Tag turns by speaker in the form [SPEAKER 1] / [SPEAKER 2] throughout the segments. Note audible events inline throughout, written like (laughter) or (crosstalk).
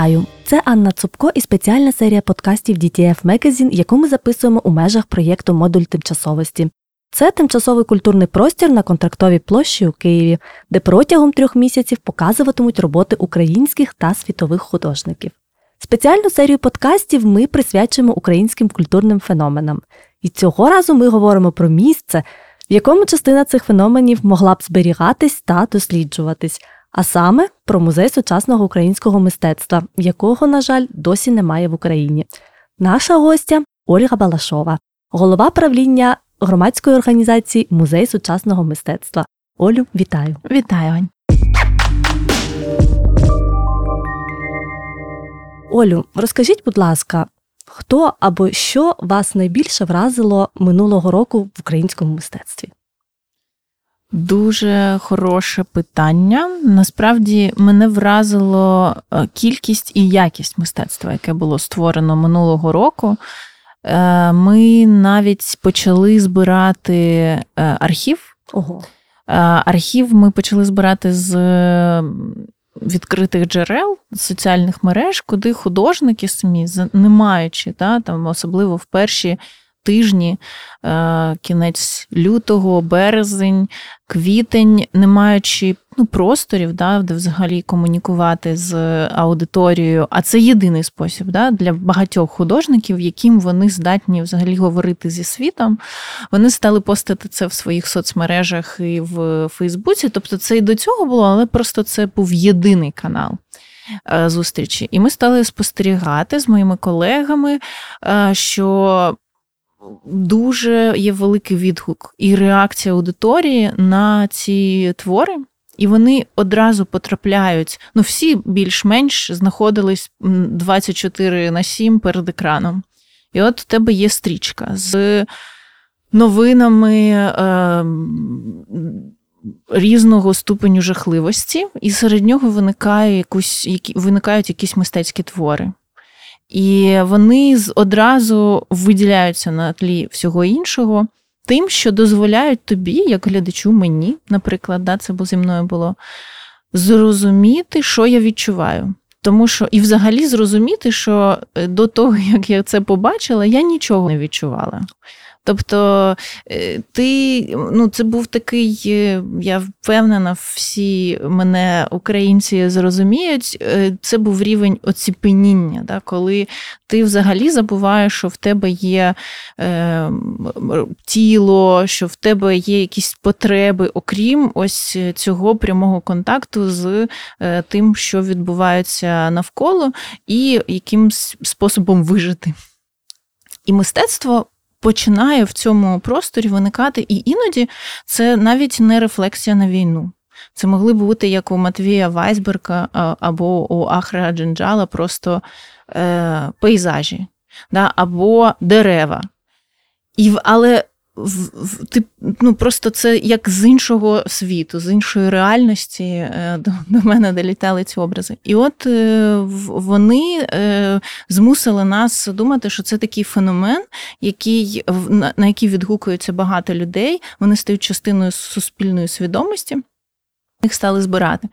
[SPEAKER 1] Вітаю! Це Анна Цупко і спеціальна серія подкастів DTF Magazine, яку ми записуємо у межах проєкту Модуль тимчасовості. Це тимчасовий культурний простір на контрактовій площі у Києві, де протягом трьох місяців показуватимуть роботи українських та світових художників. Спеціальну серію подкастів ми присвячуємо українським культурним феноменам. І цього разу ми говоримо про місце, в якому частина цих феноменів могла б зберігатись та досліджуватись, а саме про музей сучасного українського мистецтва, якого, на жаль, досі немає в Україні. Наша гостя Ольга Балашова, голова правління громадської організації Музей сучасного мистецтва. Олю, вітаю!
[SPEAKER 2] Вітаю, Ань.
[SPEAKER 1] Олю, розкажіть, будь ласка, хто або що вас найбільше вразило минулого року в українському мистецтві?
[SPEAKER 2] Дуже хороше питання. Насправді мене вразило е, кількість і якість мистецтва, яке було створено минулого року. Е, ми навіть почали збирати е, архів.
[SPEAKER 1] Ого.
[SPEAKER 2] Архів ми почали збирати з відкритих джерел соціальних мереж, куди художники самі, не маючи, да, там, особливо в перші тижні, е, кінець лютого, березень, квітень, не маючи ну, просторів, да, де взагалі комунікувати з аудиторією. А це єдиний спосіб да, для багатьох художників, яким вони здатні взагалі говорити зі світом. Вони стали постати це в своїх соцмережах і в Фейсбуці. Тобто це і до цього було, але просто це був єдиний канал. Е, зустрічі, і ми стали спостерігати з моїми колегами, е, що дуже є великий відгук і реакція аудиторії на ці твори. І вони одразу потрапляють. Ну, всі більш-менш знаходились 24 на 7 перед екраном. І от у тебе є стрічка з новинами е, різного ступеню жахливості, і серед нього виникає якусь, які, виникають якісь мистецькі твори. І вони одразу виділяються на тлі всього іншого, тим, що дозволяють тобі, як глядачу, мені, наприклад, да, це бо зі мною було, зрозуміти, що я відчуваю. Тому що і взагалі зрозуміти, що е, до того, як я це побачила, я нічого не відчувала. Тобто е, ти, ну, це був такий, е, я впевнена, всі мене українці зрозуміють, е, це був рівень оціпеніння, да, коли ти взагалі забуваєш, що в тебе є е, тіло, що в тебе є якісь потреби, окрім ось цього прямого контакту з е, тим, що відбувається навколо, і яким способом вижити. І мистецтво починає в цьому просторі виникати, і іноді це навіть не рефлексія на війну. Це могли бути як у Матвія Вайсберга або у Ахра Джинджала просто е, пейзажі, да, або дерева. І, Але ти, ну, просто це як з іншого світу, з іншої реальності е, до, до мене долітали ці образи. І от е, вони е, змусили нас думати, що це такий феномен, який, на який відгукується багато людей. Вони стають частиною суспільної свідомості. Їх стали збирати.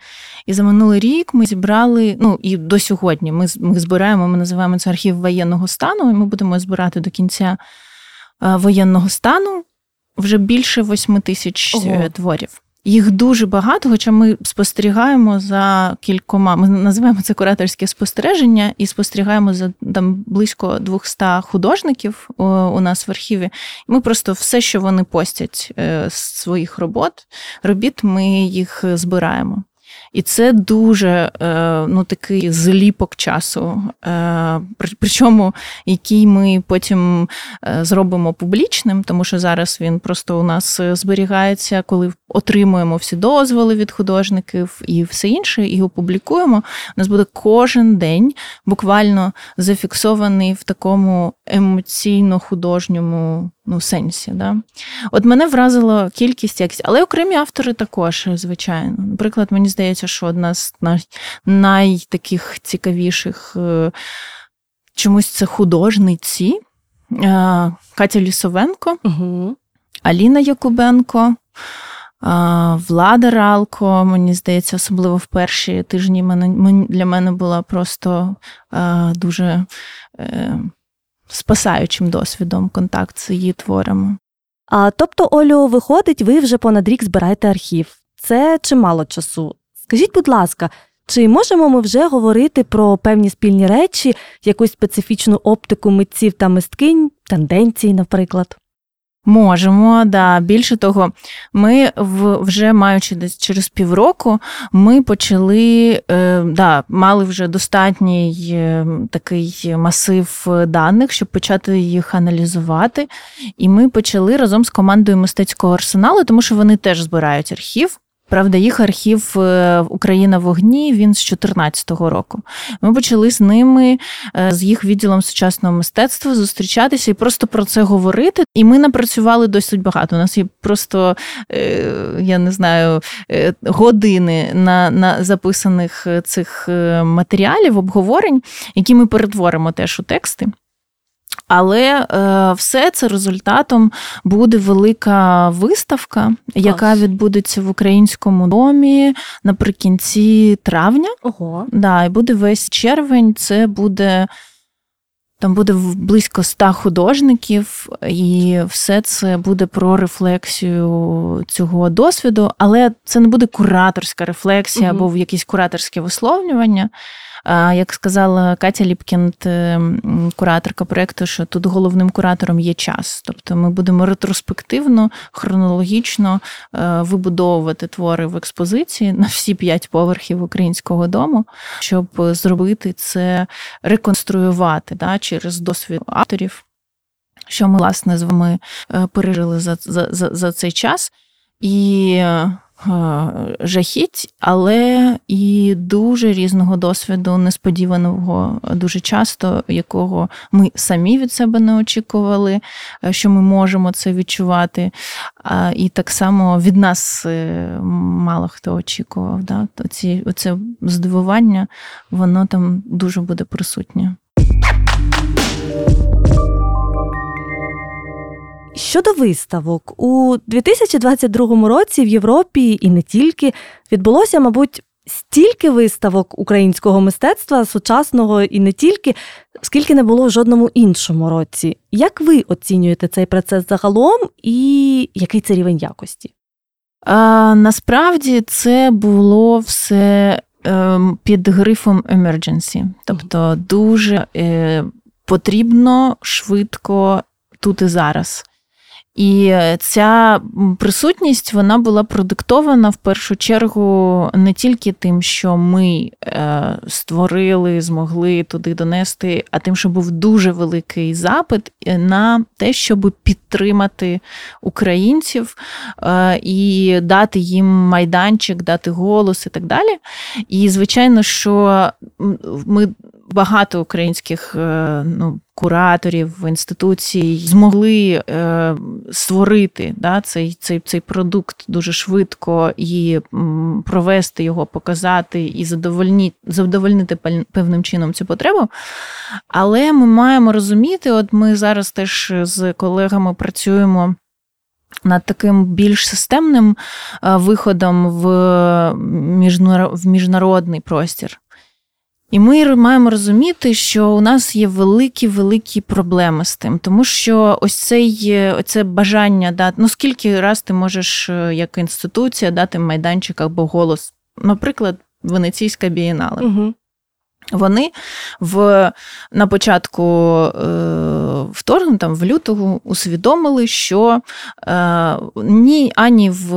[SPEAKER 2] І за минулий рік ми зібрали, ну і до сьогодні ми ми збираємо, ми називаємо це архів воєнного стану, і ми будемо збирати до кінця воєнного стану вже більше восьми тисяч е, Ого. творів. Їх дуже багато, хоча ми спостерігаємо за кількома. Ми називаємо це кураторське спостереження і спостерігаємо за там близько 200 художників у нас в архіві. Ми просто все, що вони постять е, з своїх робот, робіт, ми їх збираємо. І це дуже е, ну, такий зліпок часу, е, причому який ми потім е, зробимо публічним, тому що зараз він просто у нас зберігається, коли отримуємо всі дозволи від художників і все інше, і опублікуємо. У нас буде кожен день буквально зафіксований в такому емоційно-художньому ну, сенсі. Да? От мене вразила кількість якість, але окремі автори також, звичайно. Наприклад, мені здається, що одна з найтаких цікавіших е, чомусь це художниці е, Катя Лісовенко, угу. Аліна Якубенко. Влада Ралко, мені здається, особливо в перші тижні для мене була просто дуже е, спасаючим досвідом контакт з її творами.
[SPEAKER 1] А тобто, Олю, виходить, ви вже понад рік збираєте архів. Це чимало часу. Скажіть, будь ласка, чи можемо ми вже говорити про певні спільні речі, якусь специфічну оптику митців та мисткинь, тенденції, наприклад?
[SPEAKER 2] Можемо, да. Більше того, ми вже маючи десь через півроку, ми почали е, да, мали вже достатній е, такий масив даних, щоб почати їх аналізувати. І ми почали разом з командою мистецького арсеналу, тому що вони теж збирають архів. Правда, їх архів е, Україна в вогні він з 2014 року. Ми почали з ними, е, з їх відділом сучасного мистецтва, зустрічатися і просто про це говорити. І ми напрацювали досить багато. У нас є просто, е, я не знаю, години на, на записаних цих матеріалів, обговорень, які ми перетворимо теж у тексти. Але е, все це результатом буде велика виставка, яка відбудеться в українському домі наприкінці травня.
[SPEAKER 1] Ого.
[SPEAKER 2] Да, І буде весь червень. Це буде. Там буде близько ста художників, і все це буде про рефлексію цього досвіду, але це не буде кураторська рефлексія угу. або якісь кураторське висловлювання. Як сказала Катя Ліпкінд, е, кураторка проєкту, що тут головним куратором є час. Тобто ми будемо ретроспективно, хронологічно е, вибудовувати твори в експозиції на всі п'ять поверхів українського дому, щоб зробити це, реконструювати да, через досвід авторів, що ми, власне, з вами е, пережили за, за, за, за цей час. І жахіть, але і дуже різного досвіду, несподіваного, дуже часто, якого ми самі від себе не очікували, е, що ми можемо це відчувати. І так само від нас е, мало хто очікував. Да? Оці, Оце здивування, воно там дуже буде присутнє.
[SPEAKER 1] Щодо виставок, у 2022 році в Європі і не тільки відбулося, мабуть, стільки виставок українського мистецтва сучасного і не тільки, скільки не було в жодному іншому році. Як ви оцінюєте цей процес загалом і який це рівень якості?
[SPEAKER 2] А, Насправді це було все е, під грифом emergency. тобто дуже е, потрібно швидко тут і зараз. І ця присутність вона була продиктована в першу чергу не тільки тим, що ми е, створили, змогли туди донести, а тим, що був дуже великий запит на те, щоб підтримати українців е, і дати їм майданчик, дати голос і так далі. І звичайно, що ми багато українських е, ну, кураторів інституцій змогли е, створити да, цей цей, цей продукт дуже швидко і провести його, показати і задовольнити, задовольнити певним чином цю потребу. Але ми маємо розуміти, от ми зараз теж з колегами працюємо. Над таким більш системним е, виходом в міжнародний простір. І ми маємо розуміти, що у нас є великі великі проблеми з тим, тому що ось цей оце бажання дати, ну скільки раз ти можеш е, як інституція дати майданчик або голос, наприклад, Венеційська бієнале. Угу. Вони в, на початку е, вторгнення, там, в лютого, усвідомили, що е, ні ані в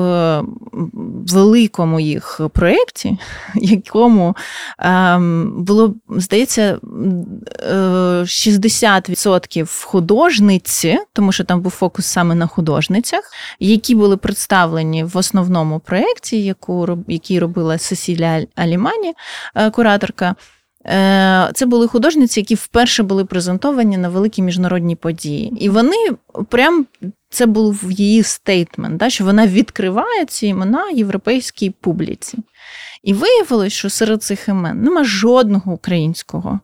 [SPEAKER 2] великому їх проєкті, (laughs) якому е, було, здається, 60% е, художниці, тому що там був фокус саме на художницях, які були представлені в основному проєкті, яку, який робила Сесілія Алімані, кураторка. Е, це були художниці, які вперше були презентовані на великі міжнародні події. І вони прям це був її стейтмент, да, що вона відкриває ці імена європейській публіці. І виявилось, що серед цих імен нема жодного українського,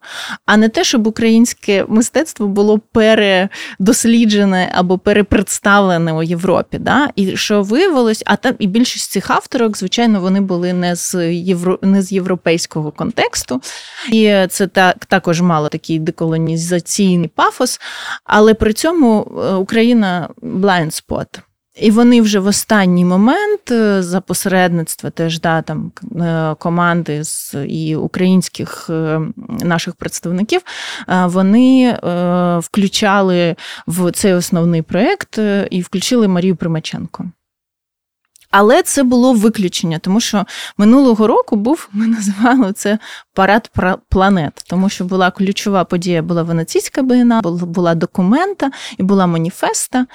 [SPEAKER 2] а не те, щоб українське мистецтво було передосліджене або перепредставлене у Європі. Да? І що виявилось, а там і більшість цих авторок, звичайно, вони були не з євро, не з європейського контексту. І це так, також мало такий деколонізаційний пафос, але при цьому е, Україна blind spot. І вони вже в останній момент е, за посередництва теж да, там е, команди з і українських е, наших представників вони включали в цей основний проєкт і включили Марію Примаченко. Але це було виключення, тому що минулого року був, (laughs) ми називали це парад планет, тому що була ключова подія, була Венеційська бієна, була документа і була маніфеста.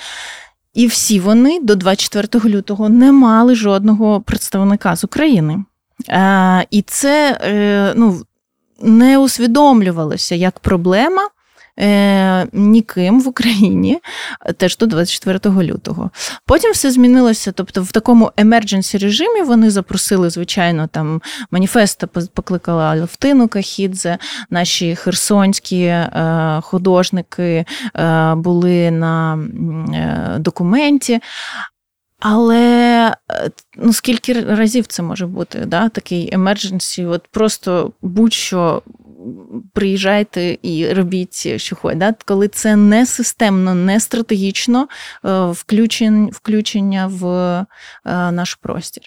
[SPEAKER 2] І всі вони до 24 лютого не мали жодного представника з України. Е, І це е, ну, не усвідомлювалося як проблема е, ніким в Україні теж до 24 лютого. Потім все змінилося. Тобто, в такому емердженсі режимі вони запросили, звичайно, там маніфеста покликала Алевтину Кахідзе, наші херсонські е, художники е, були на документі. Але ну скільки разів це може бути, да, такий емердженсі, от просто будь-що приїжджайте і робіть, що хочете. Коли це не системно, не стратегічно е, включення в е, наш простір.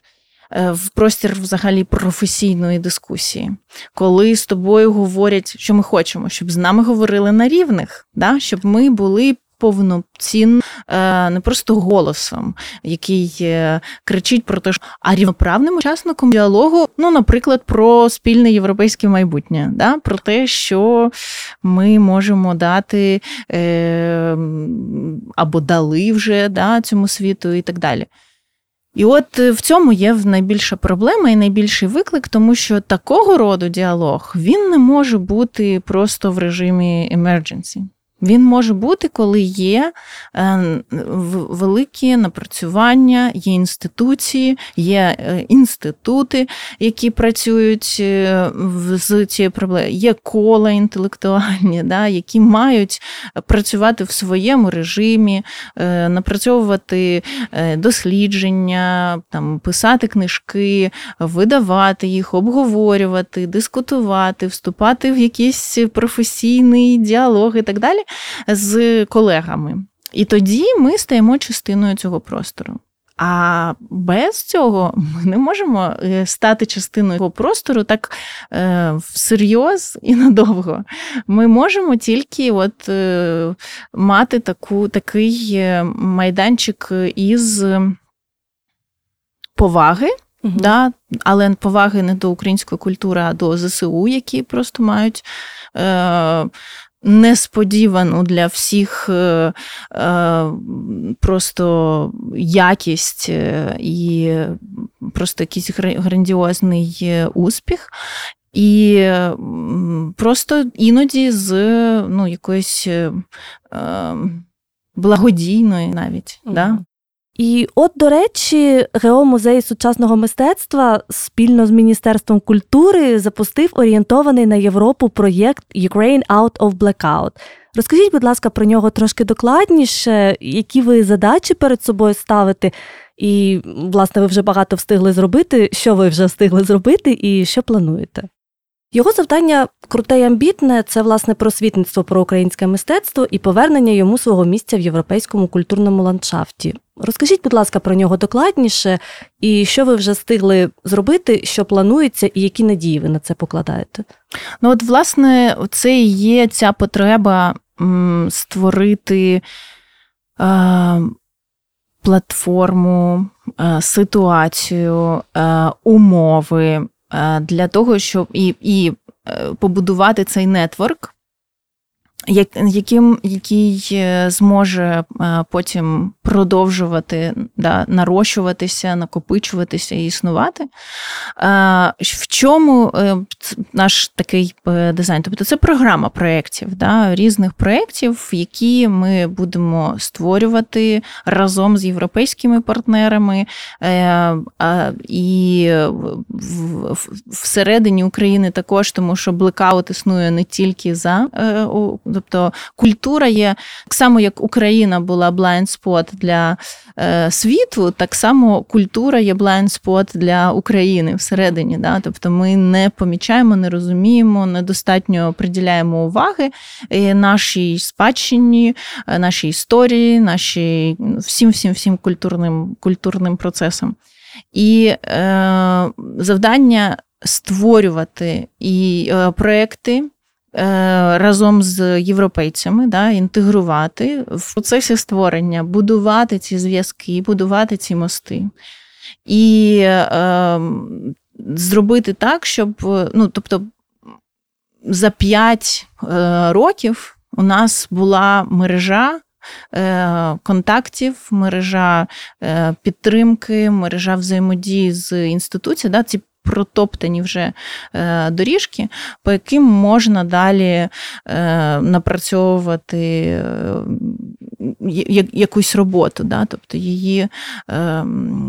[SPEAKER 2] Е, в простір взагалі професійної дискусії, коли з тобою говорять, що ми хочемо, щоб з нами говорили на рівних, да? щоб ми були повноцінно, е, не просто голосом, який е, кричить про те, що а рівноправним учасником діалогу, ну, наприклад, про спільне європейське майбутнє, да? про те, що ми можемо дати е, або дали вже да, цьому світу і так далі. І от в цьому є найбільша проблема і найбільший виклик, тому що такого роду діалог він не може бути просто в режимі emergency. Він може бути, коли є е, великі напрацювання, є інституції, є е, інститути, які працюють е, з цією проблемою, є кола інтелектуальні, да, які мають працювати в своєму режимі, напрацьовувати дослідження, там, писати книжки, видавати їх, обговорювати, дискутувати, вступати в якийсь професійний діалог і так далі з колегами. І тоді ми стаємо частиною цього простору. А без цього ми не можемо е, стати частиною цього простору так е, всерйоз і надовго. Ми можемо тільки от е, мати таку, такий е, майданчик із поваги, угу. да, але поваги не до української культури, а до ЗСУ, які просто мають. Е, несподівану для всіх е, е, просто якість е, і просто якийсь грандіозний успіх. І просто іноді з ну, якоїсь е, благодійної навіть. Mm-hmm. Да?
[SPEAKER 1] І от, до речі, ГЕО музей сучасного мистецтва спільно з Міністерством культури запустив орієнтований на Європу проєкт Ukraine Out of Blackout. Розкажіть, будь ласка, про нього трошки докладніше, які ви задачі перед собою ставите, і, власне, ви вже багато встигли зробити, що ви вже встигли зробити і що плануєте? Його завдання круте й амбітне це власне просвітництво про українське мистецтво і повернення йому свого місця в європейському культурному ландшафті. Розкажіть, будь ласка, про нього докладніше, і що ви вже встигли зробити, що планується, і які надії ви на це покладаєте?
[SPEAKER 2] Ну, от, власне, це і є ця потреба створити е, платформу, е, ситуацію, е, умови. Е, для того, щоб і і е, побудувати цей нетворк, яким, який е, зможе потім продовжувати да, нарощуватися, накопичуватися і існувати. В чому е, наш такий е, дизайн? Тобто це програма проєктів, да, різних проєктів, які ми будемо створювати разом з європейськими партнерами е, і всередині України також, тому що блекаут існує не тільки за тобто культура є так само, як Україна була blind spot для світу, так само культура є blind spot для України всередині. Да? Тобто ми не помічаємо, не розуміємо, недостатньо приділяємо уваги нашій спадщині, нашій історії, нашій всім всім всім культурним культурним процесам. І е, завдання створювати і е, проекти. Е, разом з європейцями да, інтегрувати в процесі створення, будувати ці зв'язки, будувати ці мости. І е, зробити так, щоб ну, тобто, за 5 е, років у нас була мережа. Е, контактів, мережа підтримки, мережа взаємодії з інституцією, да, ці протоптані вже е, доріжки, по яким можна далі е, напрацьовувати е, якусь роботу, да? тобто її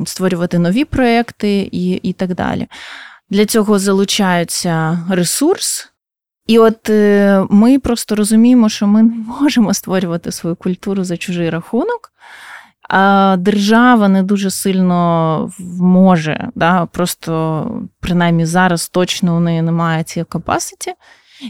[SPEAKER 2] створювати нові проекти і, і так далі. Для цього залучається ресурс. І от ми просто розуміємо, що ми не можемо створювати свою культуру за чужий рахунок. Держава не дуже сильно може, да, просто принаймні зараз точно у неї немає цієї capacity.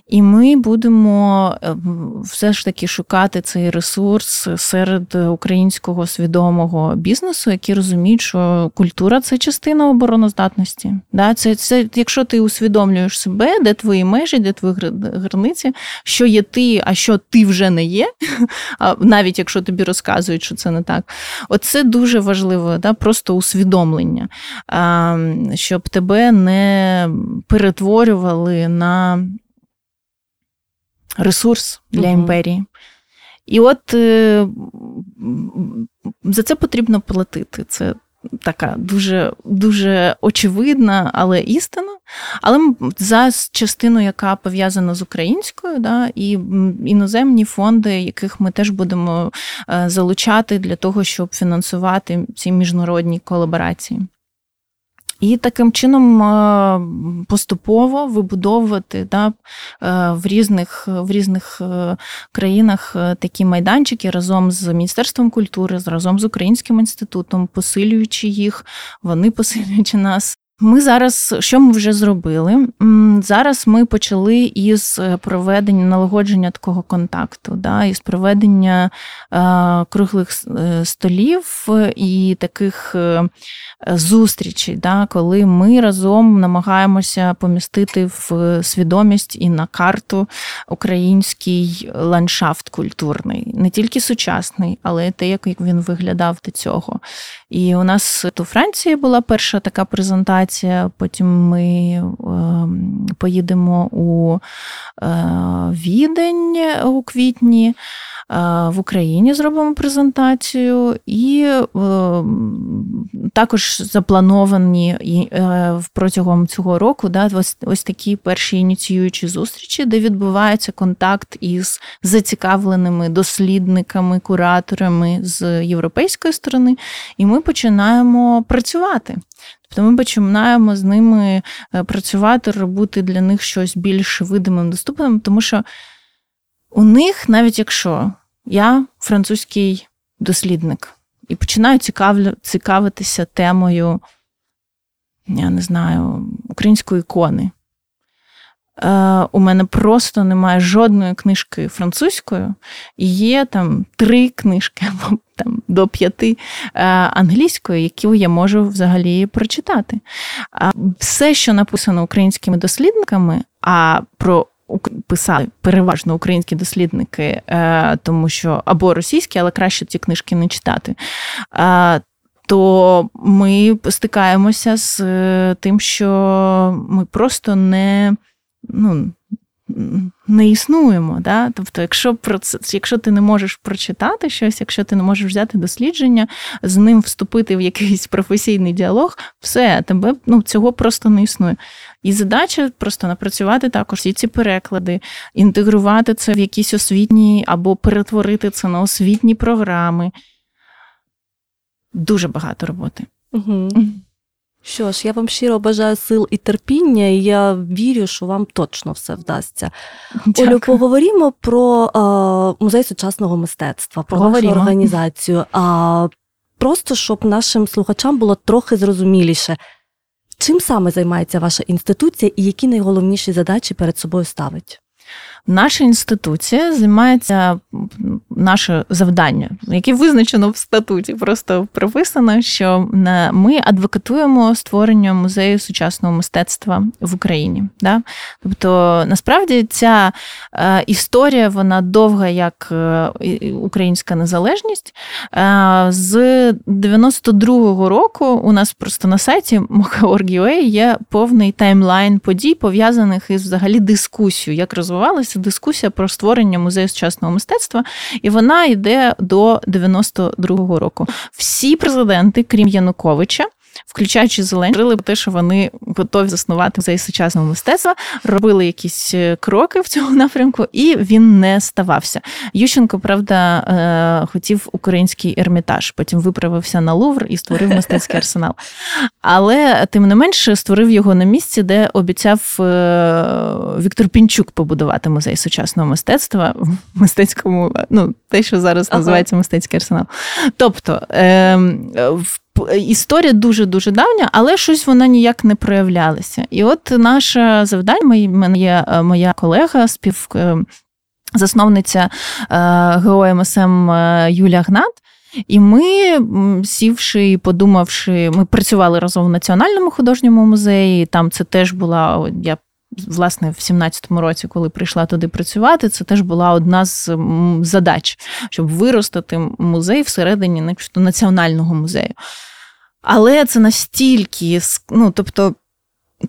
[SPEAKER 2] І ми будемо е, все ж таки шукати цей ресурс серед українського свідомого бізнесу, які розуміють, що культура це частина обороноздатності. Да? Це, це Якщо ти усвідомлюєш себе, де твої межі, де твої границі, що є ти, а що ти вже не є, (laughs) навіть якщо тобі розказують, що це не так. Оце дуже важливо, да? просто усвідомлення, щоб тебе не перетворювали на ресурс для угу. імперії. І от е, за це потрібно платити. Це така дуже дуже очевидна, але істина. Але за частину, яка пов'язана з українською, да, і іноземні фонди, яких ми теж будемо е, залучати для того, щоб фінансувати ці міжнародні колаборації. І таким чином е, поступово вибудовувати да, е, в різних в різних е, країнах такі майданчики разом з Міністерством культури, разом з Українським інститутом, посилюючи їх, вони посилюючи нас. Ми зараз, що ми вже зробили? Зараз ми почали із проведення налагодження такого контакту, да, із проведення е, круглих столів і таких зустрічі, да, коли ми разом намагаємося помістити в свідомість і на карту український ландшафт культурний, не тільки сучасний, але й те, як він виглядав до цього. І у нас у Франції була перша така презентація. Потім ми е, поїдемо у е, Відень у квітні. В Україні зробимо презентацію, і е, також заплановані е, протягом цього року да, ось такі перші ініціюючі зустрічі, де відбувається контакт із зацікавленими дослідниками, кураторами з європейської сторони, і ми починаємо працювати. Тобто ми починаємо з ними е, працювати, робити для них щось більш видимим, доступним, тому що. У них, навіть якщо я французький дослідник і починаю цікавитися темою, я не знаю, української ікони. Е, У мене просто немає жодної книжки французькою, і є там три книжки або там до п'яти е, англійської, які я можу взагалі прочитати. Все, що написано українськими дослідниками, а про писали переважно українські дослідники, е, тому що або російські, але краще ці книжки не читати. То ми стикаємося з е, тим, що ми просто не ну, не існуємо. Да? Тобто, якщо про це, якщо ти не можеш прочитати щось, якщо ти не можеш взяти дослідження, з ним вступити в якийсь професійний діалог, все, тебе ну, цього просто не існує. І задача просто напрацювати також всі ці переклади, інтегрувати це в якісь освітні або перетворити це на освітні програми. Дуже багато роботи.
[SPEAKER 1] Угу. Що ж, я вам щиро бажаю сил і терпіння, і я вірю, що вам точно все вдасться. Дякую. Олю, поговоримо про е, музей сучасного мистецтва, про вашу організацію. А просто щоб нашим слухачам було трохи зрозуміліше, чим саме займається ваша інституція і які найголовніші задачі перед собою ставить.
[SPEAKER 2] Наша інституція займається наше завдання, яке визначено в статуті. Просто прописано, що ми адвокатуємо створення музею сучасного мистецтва в Україні. Да? Тобто, насправді ця е, історія вона довга, як е, українська незалежність. Е, з 92-го року у нас просто на сайті Mocha.org.ua є повний таймлайн подій, пов'язаних із взагалі дискусією, як розвивалася дискусія про створення музею сучасного мистецтва, і вона йде до 92-го року. Всі президенти, крім Януковича, включаючи говорили те, що вони готові заснувати музей сучасного мистецтва, робили якісь е, кроки в цьому напрямку, і він не ставався. Ющенко, правда, е, хотів український ермітаж, потім виправився на Лувр і створив мистецький арсенал. Але тим не менше створив його на місці, де обіцяв е, Віктор Пінчук побудувати музей сучасного мистецтва в мистецькому, ну те, що зараз ага. називається мистецький арсенал. Тобто ем, в історія дуже-дуже давня, але щось вона ніяк не проявлялася. І от наше завдання, мене є е, моя колега, спів. Е, засновниця е, ГО МСМ Юлія Гнат. І ми, сівши і подумавши, ми працювали разом в Національному художньому музеї. Там це теж була я власне, в 17-му році, коли прийшла туди працювати, це теж була одна з задач, щоб виростити музей всередині національного музею. Але це настільки, ну, тобто.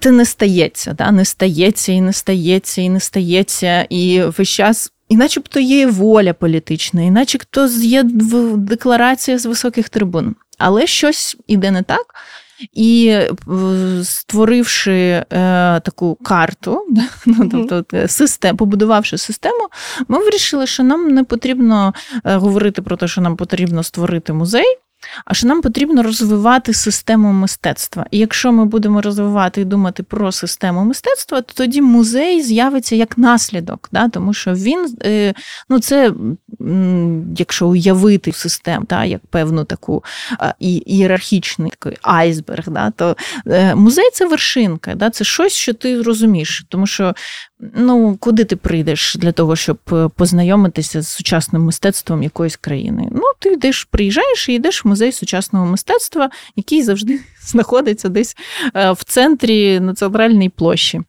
[SPEAKER 2] Це не стається, да? не стається, і не стається, і не стається, і весь час, і начебто є воля політична, і начебто є декларація з високих трибун. Але щось іде не так. І е, створивши е, таку карту, (laughs) ну, тобто е, систем, побудувавши систему, ми вирішили, що нам не потрібно говорити про те, що нам потрібно створити музей. А що нам потрібно розвивати систему мистецтва. І якщо ми будемо розвивати і думати про систему мистецтва, то тоді музей з'явиться як наслідок, да? тому що він е, ну це, якщо уявити систему, да, як певну таку ієрархічний такий айсберг, да, то е, музей це вершинка, да? це щось, що ти розумієш, тому що Ну, куди ти прийдеш для того, щоб е, познайомитися з сучасним мистецтвом якоїсь країни? Ну, ти йдеш, приїжджаєш і йдеш в музей сучасного мистецтва, який завжди (laughs) знаходиться десь е, в центрі на центральній площі.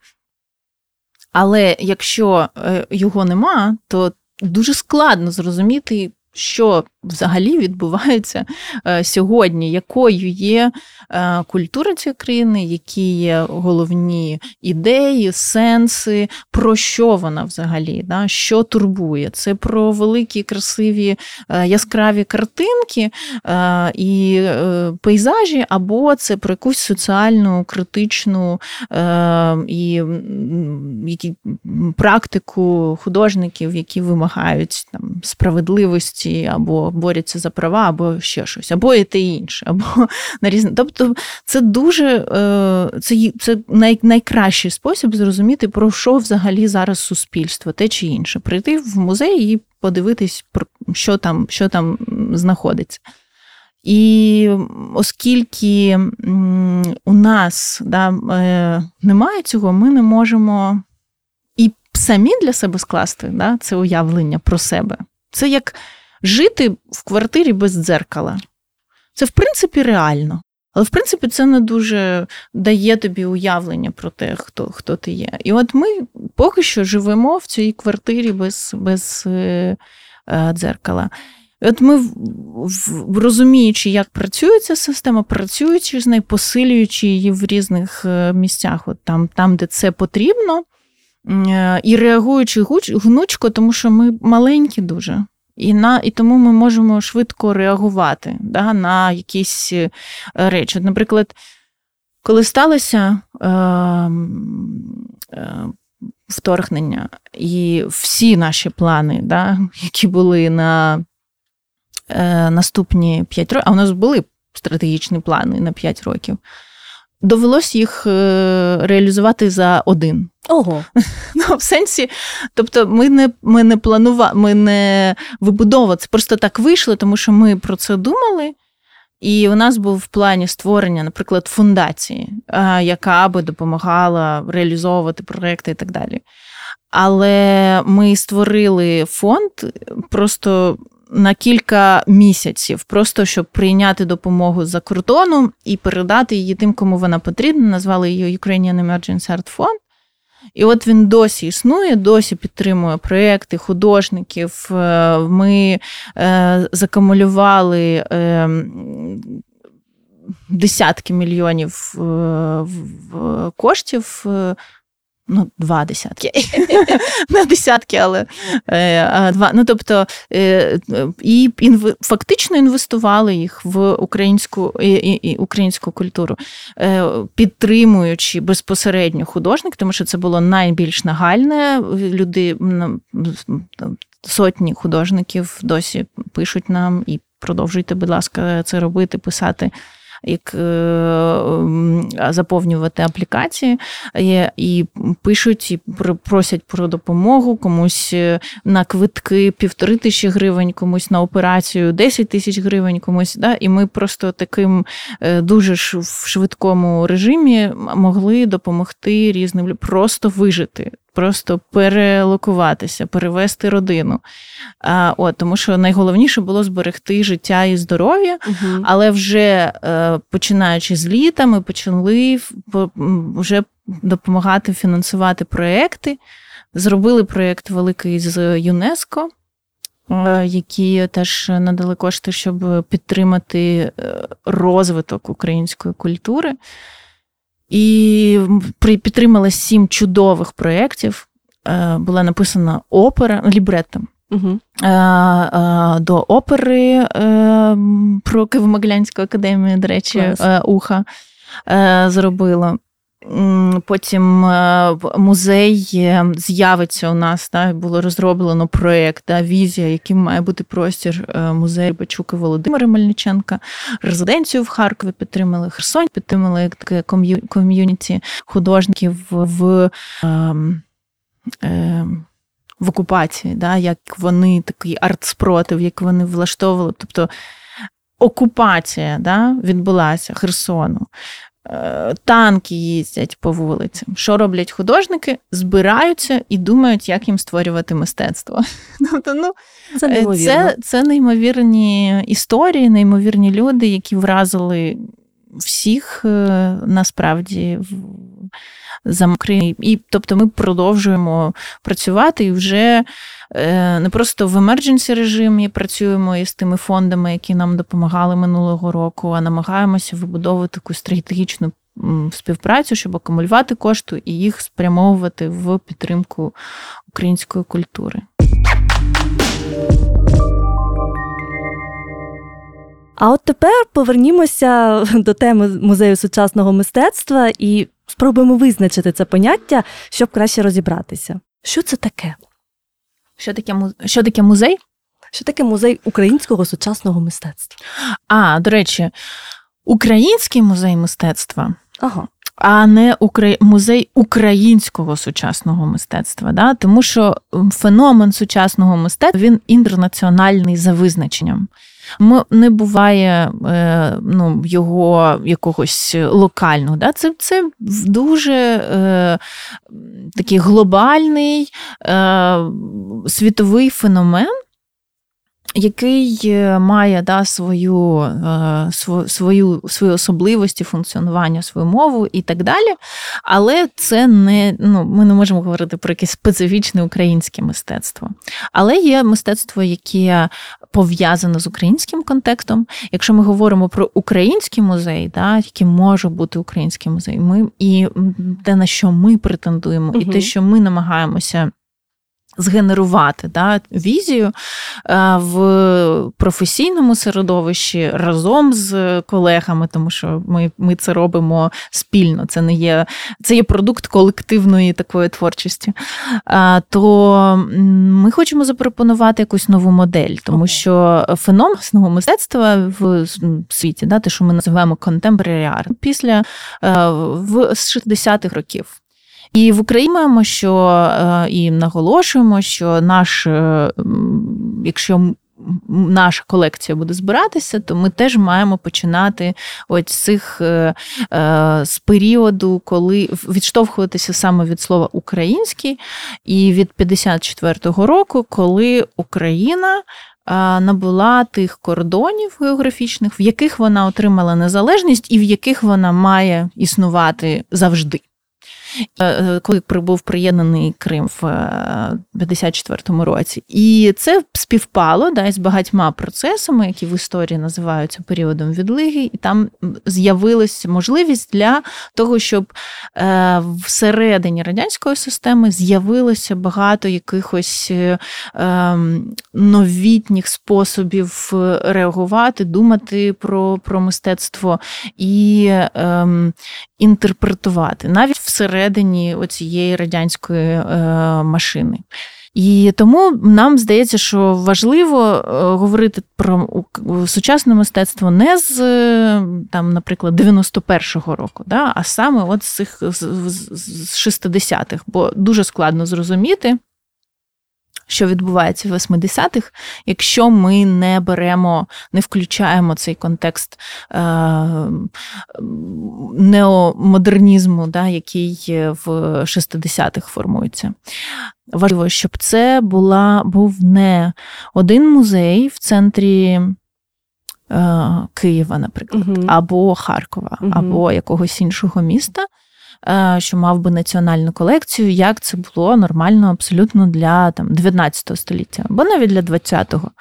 [SPEAKER 2] Але якщо е, його нема, то дуже складно зрозуміти, що взагалі відбувається е, сьогодні, якою є е, культура цієї країни, які є головні ідеї, сенси, про що вона взагалі, да, що турбує. Це про великі, красиві, е, яскраві картинки і пейзажі, або це про якусь соціальну, критичну і практику художників, які вимагають там, справедливості або борються за права, або ще щось, або і те інше, або (laughs) на різне. Тобто, це дуже е, це це най, найкращий спосіб зрозуміти, про що взагалі зараз суспільство, те чи інше. Прийти в музей і подивитись, що там, що там знаходиться. І оскільки у нас да, е, немає цього, ми не можемо і самі для себе скласти да, це уявлення про себе. Це як жити в квартирі без дзеркала. Це, в принципі, реально. Але, в принципі, це не дуже дає тобі уявлення про те, хто хто ти є. І от ми поки що живемо в цій квартирі без без е, е, дзеркала. І От ми, в, розуміючи, як працює ця система, працюючи з нею, посилюючи її в різних е, місцях, от там, там, де це потрібно, і реагуючи гнучко, тому що ми маленькі дуже. І на, і тому ми можемо швидко реагувати да, на якісь е, речі. Наприклад, коли сталося е, е, вторгнення, і всі наші плани, да, які були на е, наступні 5 років, а у нас були стратегічні плани на 5 років, довелось їх е, реалізувати за один.
[SPEAKER 1] Ого. (laughs)
[SPEAKER 2] Ну, в сенсі, тобто, ми не ми не планували, ми не вибудовували, це просто так вийшло, тому що ми про це думали. І у нас був в плані створення, наприклад, фундації, яка би допомагала реалізовувати проекти і так далі. Але ми створили фонд просто на кілька місяців, просто щоб прийняти допомогу за кордоном і передати її тим, кому вона потрібна. Назвали її Ukrainian Emergency Art Fund. І от він досі існує, досі підтримує проекти художників. Е, ми е, закамулювали е, десятки мільйонів коштів ну, два десятки. (laughs) Не десятки, але е, два. Ну, тобто, е, і інв... фактично інвестували їх в українську і, і, і українську культуру, е, підтримуючи безпосередньо художник, тому що це було найбільш нагальне. Люди сотні художників досі пишуть нам і продовжуйте, будь ласка, це робити, писати як е, заповнювати аплікації і пишуть і просять про допомогу комусь е, на квитки півтори тисячі гривень, комусь на операцію 10 тисяч гривень, комусь. Да? І ми просто таким е, дуже в швидкому режимі могли допомогти різним просто вижити просто перелокуватися, перевести родину. А, от, Тому що найголовніше було зберегти життя і здоров'я, угу. але вже е, починаючи з літа, ми почали вже допомагати фінансувати проекти. Зробили проєкт великий з ЮНЕСКО. Е, які теж надали кошти, щоб підтримати е, розвиток української культури. І підтримала сім чудових проєктів. Е, була написана опера лібретом. Угу. До опери е, про Києво-Могилянську академію, до речі, Клас. уха зробила. Потім е, музей е, з'явиться у нас, так, було розроблено проєкт, да, візія, яким має бути простір е, музею Бачука Володимира Мельниченка. Резиденцію в Харкові підтримали, Херсон підтримали таке ком'юніті художників в. Е, е, в окупації, да, як вони такий артспротив, як вони влаштовували. Тобто окупація да, відбулася Херсону. Танки їздять по вулицям. Що роблять художники? Збираються і думають, як їм створювати мистецтво. (laughs) Тобто, ну, Це е, це, це неймовірні історії, неймовірні люди, які вразили всіх е, насправді за Україну. І тобто ми продовжуємо працювати і вже Е, не просто в емердженсі режимі працюємо із тими фондами, які нам допомагали минулого року, а намагаємося вибудовувати таку стратегічну співпрацю, щоб акумулювати кошти і їх спрямовувати в підтримку української культури.
[SPEAKER 1] А от тепер повернімося (laughs) до теми музею сучасного мистецтва і спробуємо визначити це поняття, щоб краще розібратися. Що це таке?
[SPEAKER 2] Що таке що таке музей?
[SPEAKER 1] Що таке музей українського сучасного мистецтва?
[SPEAKER 2] А, до речі, Український музей мистецтва.
[SPEAKER 1] Ага.
[SPEAKER 2] А не Украї... музей українського сучасного мистецтва, Да? тому що феномен сучасного мистецтва він інтернаціональний за визначенням не буває е, ну, його якогось локального. Да? Це це дуже е, такий глобальний е, світовий феномен який е, має да, свою е, свою, свої особливості функціонування, свою мову і так далі. Але це не ну, ми не можемо говорити про якесь специфічне українське мистецтво. Але є мистецтво, яке пов'язане з українським контекстом. Якщо ми говоримо про український музей, да, який може бути український музей, ми і те, на що ми претендуємо, угу. і те, що ми намагаємося згенерувати да, візію е, в професійному середовищі разом з колегами, тому що ми ми це робимо спільно. Це не є це є продукт колективної такої творчості. Е, то ми хочемо запропонувати якусь нову модель, тому що феномен мистецтва в світі, да, те, що ми називаємо contemporary art, після е, в з 60-х років. І в Україні що е, і наголошуємо, що наш, е, якщо наша колекція буде збиратися, то ми теж маємо починати з цих е, з періоду, коли відштовхуватися саме від слова український, і від 54-го року, коли Україна. Набула тих кордонів географічних, в яких вона отримала незалежність, і в яких вона має існувати завжди. Е, е, коли був приєднаний Крим в 54-му е, році. І це співпало да, з багатьма процесами, які в історії називаються періодом відлиги, і там з'явилася можливість для того, щоб всередині радянської системи з'явилося багато якихось ем, новітніх способів реагувати, думати про про мистецтво і ем, інтерпретувати навіть всередині оцієї радянської е, машини. І тому нам здається, що важливо е, говорити про сучасне мистецтво не з там, наприклад, 91-го року, да, а саме от з цих з 60-х, бо дуже складно зрозуміти, що відбувається в 80-х, якщо ми не беремо, не включаємо цей контекст е, неомодернізму, да, який в 60-х формується. Важливо, щоб це була, був не один музей в центрі. Е, Києва, наприклад, uh або Харкова, uh або якогось іншого міста, що мав би національну колекцію, як це було нормально абсолютно для там 19 століття, або навіть для 20-го.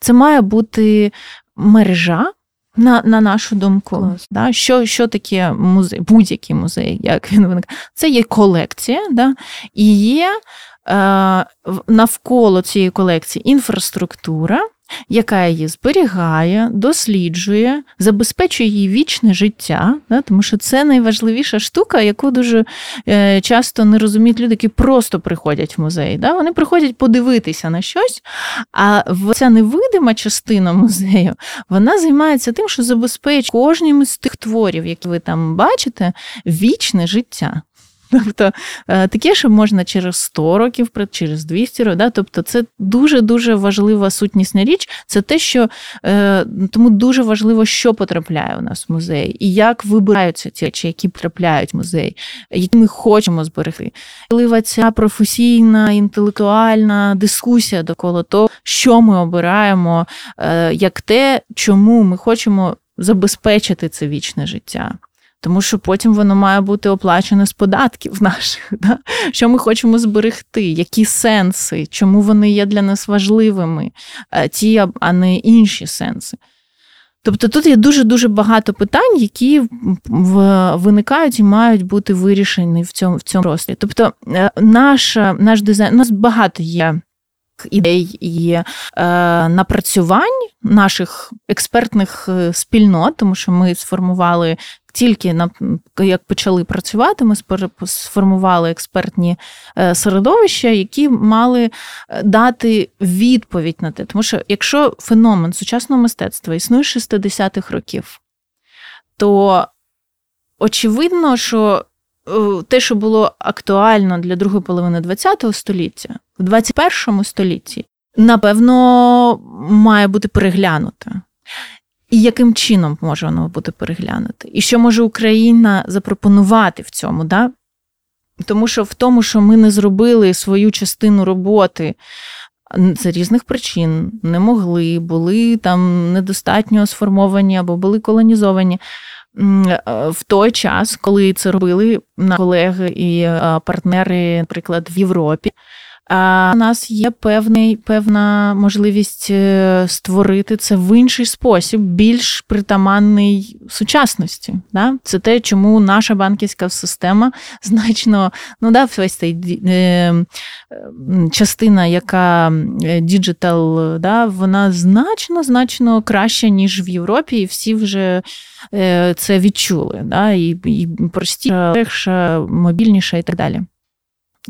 [SPEAKER 2] Це має бути мережа. На на нашу думку, да, що що таке музей, будь-який музей, як він виникає, це є колекція, да, і є е, навколо цієї колекції інфраструктура, яка її зберігає, досліджує, забезпечує її вічне життя, да, тому що це найважливіша штука, яку дуже е, часто не розуміють люди, які просто приходять в музей. Да? Вони приходять подивитися на щось, а ця невидима частина музею вона займається тим, що забезпечує кожним з тих творів, які ви там бачите, вічне життя. Тобто е, таке, що можна через 100 років, через 200 років. Да? Тобто, це дуже-дуже важлива сутнісна річ. Це те, що е, тому дуже важливо, що потрапляє у нас в музей, і як вибираються ті речі, які потрапляють в музей, які ми хочемо зберегти. Важлива ця професійна, інтелектуальна дискусія довкола того, що ми обираємо, е, як те, чому ми хочемо забезпечити це вічне життя тому що потім воно має бути оплачене з податків (laughs) наших. Да? Що ми хочемо зберегти, які сенси, чому вони є для нас важливими, е, ті, а не інші сенси. Тобто тут є дуже-дуже багато питань, які виникають і мають бути вирішені в цьому в цьому просторі. Тобто, е, наш наш дизайн, у нас багато є ідей і е, напрацювань наших експертних е, спільнот, тому що ми сформували тільки на як почали працювати, ми сформували експертні е, середовища, які мали е, дати відповідь на те. Тому що якщо феномен сучасного мистецтва існує з 60-х років, то очевидно, що те, що було актуально для другої половини ХХ століття, в 21 столітті, напевно, має бути переглянуте. І яким чином може воно бути переглянути? І що може Україна запропонувати в цьому? Да? Тому що в тому, що ми не зробили свою частину роботи з різних причин, не могли, були там недостатньо сформовані або були колонізовані. В той час, коли це робили наші колеги і партнери, наприклад, в Європі, А у нас є певний, певна можливість е, створити це в інший спосіб, більш притаманний сучасності. Да? Це те, чому наша банківська система значно ну да, весь цей е, частина, яка digital, да, вона значно значно краща, ніж в Європі, і всі вже е, це відчули. Да? І, і простіша, легша, мобільніша і так далі.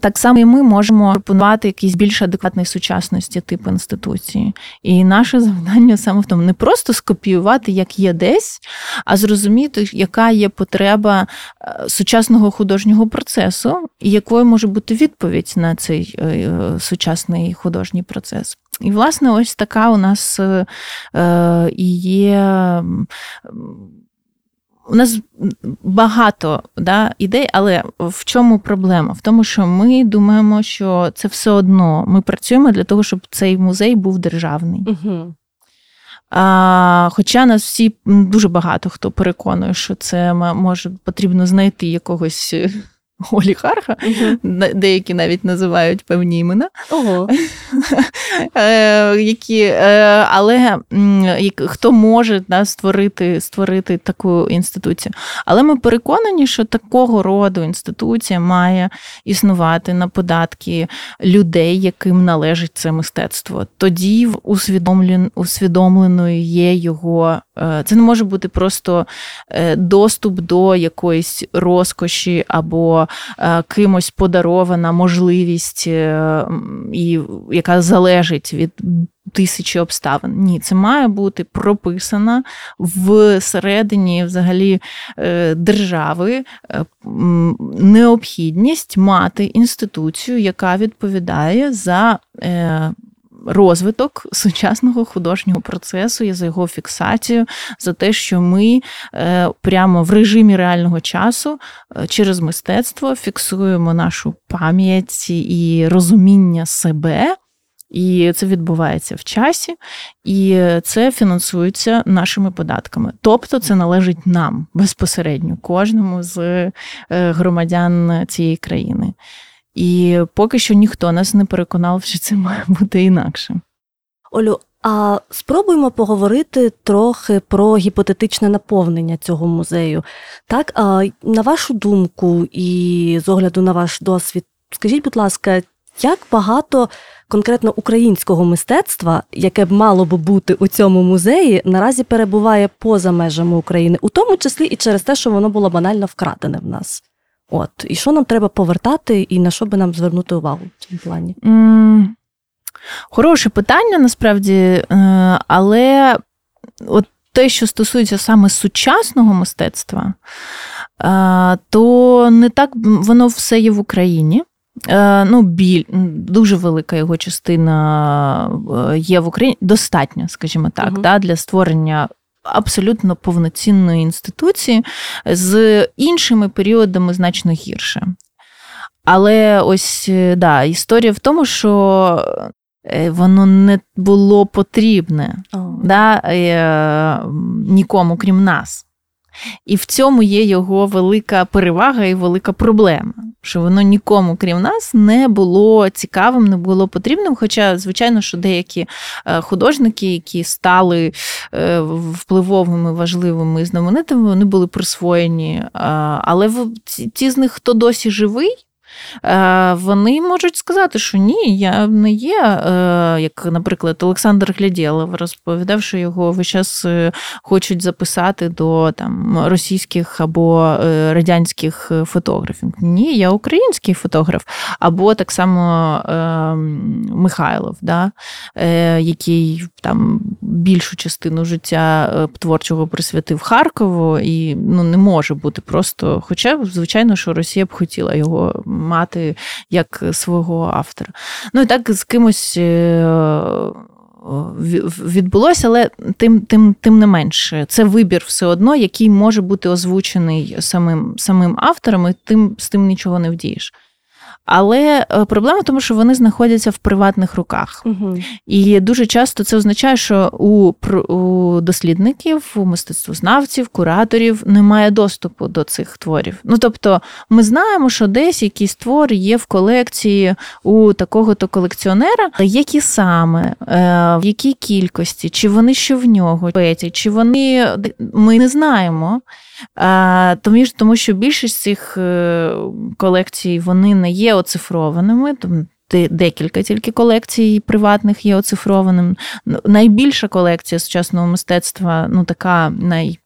[SPEAKER 2] Так само і ми можемо пропонувати якийсь більш адекватний сучасності тип інституції. І наше завдання саме в тому не просто скопіювати, як є десь, а зрозуміти, яка є потреба е, сучасного художнього процесу, і якою може бути відповідь на цей е, сучасний художній процес. І, власне, ось така у нас е, і є у нас багато да, ідей, але в чому проблема? В тому, що ми думаємо, що це все одно. Ми працюємо для того, щоб цей музей був державний. Угу. А, Хоча нас всі дуже багато хто переконує, що це може потрібно знайти якогось (laughs) олігарха, uh-huh. деякі навіть називають певні імена, uh-huh. (laughs) які, е, але хто може да, створити створити таку інституцію. Але ми переконані, що такого роду інституція має існувати на податки людей, яким належить це мистецтво. Тоді усвідомленою є його. Е, це не може бути просто е, доступ до якоїсь розкоші або Е, кимось подарована можливість, і яка залежить від тисячі обставин. Ні, це має бути прописано всередині взагалі держави необхідність мати інституцію, яка відповідає за розвиток сучасного художнього процесу і за його фіксацію, за те, що ми е, прямо в режимі реального часу е, через мистецтво фіксуємо нашу пам'ять і розуміння себе. І це відбувається в часі, і це фінансується нашими податками. Тобто це належить нам безпосередньо, кожному з е, громадян цієї країни. І поки що ніхто нас не переконав, що це має бути інакше.
[SPEAKER 1] Олю, а спробуємо поговорити трохи про гіпотетичне наповнення цього музею. Так, а на вашу думку і з огляду на ваш досвід, скажіть, будь ласка, як багато конкретно українського мистецтва, яке б мало би бути у цьому музеї, наразі перебуває поза межами України, у тому числі і через те, що воно було банально вкрадене в нас? От, І що нам треба повертати, і на що би нам звернути увагу в цьому плані? Mm,
[SPEAKER 2] хороше питання насправді, е, але от те, що стосується саме сучасного мистецтва, е, то не так воно все є в Україні. Е, ну, біль, Дуже велика його частина є в Україні, достатньо, скажімо так, uh да, для створення абсолютно повноцінної інституції з іншими періодами значно гірше. Але ось е, да, історія в тому, що е, воно не було потрібне oh. да, е, нікому, крім нас. І в цьому є його велика перевага і велика проблема, що воно нікому, крім нас, не було цікавим, не було потрібним. Хоча, звичайно, що деякі е, художники, які стали е, впливовими, важливими і знаменитими, вони були присвоєні. Але ті з них, хто досі живий, вони можуть сказати, що ні, я не є, е, як, наприклад, Олександр Глядєлов розповідав, що його весь час е, хочуть записати до там російських або радянських фотографів. Ні, я український фотограф, або так само Михайлов, да, який там більшу частину життя творчого присвятив Харкову, і ну, не може бути просто. Хоча, звичайно, що Росія б хотіла його мати як свого автора. Ну і так з кимось. Е, відбулося, але тим тим, тим не менше, це вибір все одно, який може бути озвучений самим самим автором, і тим з тим нічого не вдієш. Але е, проблема в тому, що вони знаходяться в приватних руках. Угу. І дуже часто це означає, що у у дослідників, у мистецтвознавців, кураторів немає доступу до цих творів. Ну тобто, ми знаємо, що десь якийсь твор є в колекції у такого-то колекціонера, які саме, е, в якій кількості, чи вони ще в нього, чи вони ми не знаємо. Тому що більшість цих е, колекцій вони не є оцифрованими. Декілька тільки колекцій приватних є оцифрованим. Найбільша колекція сучасного мистецтва, ну така най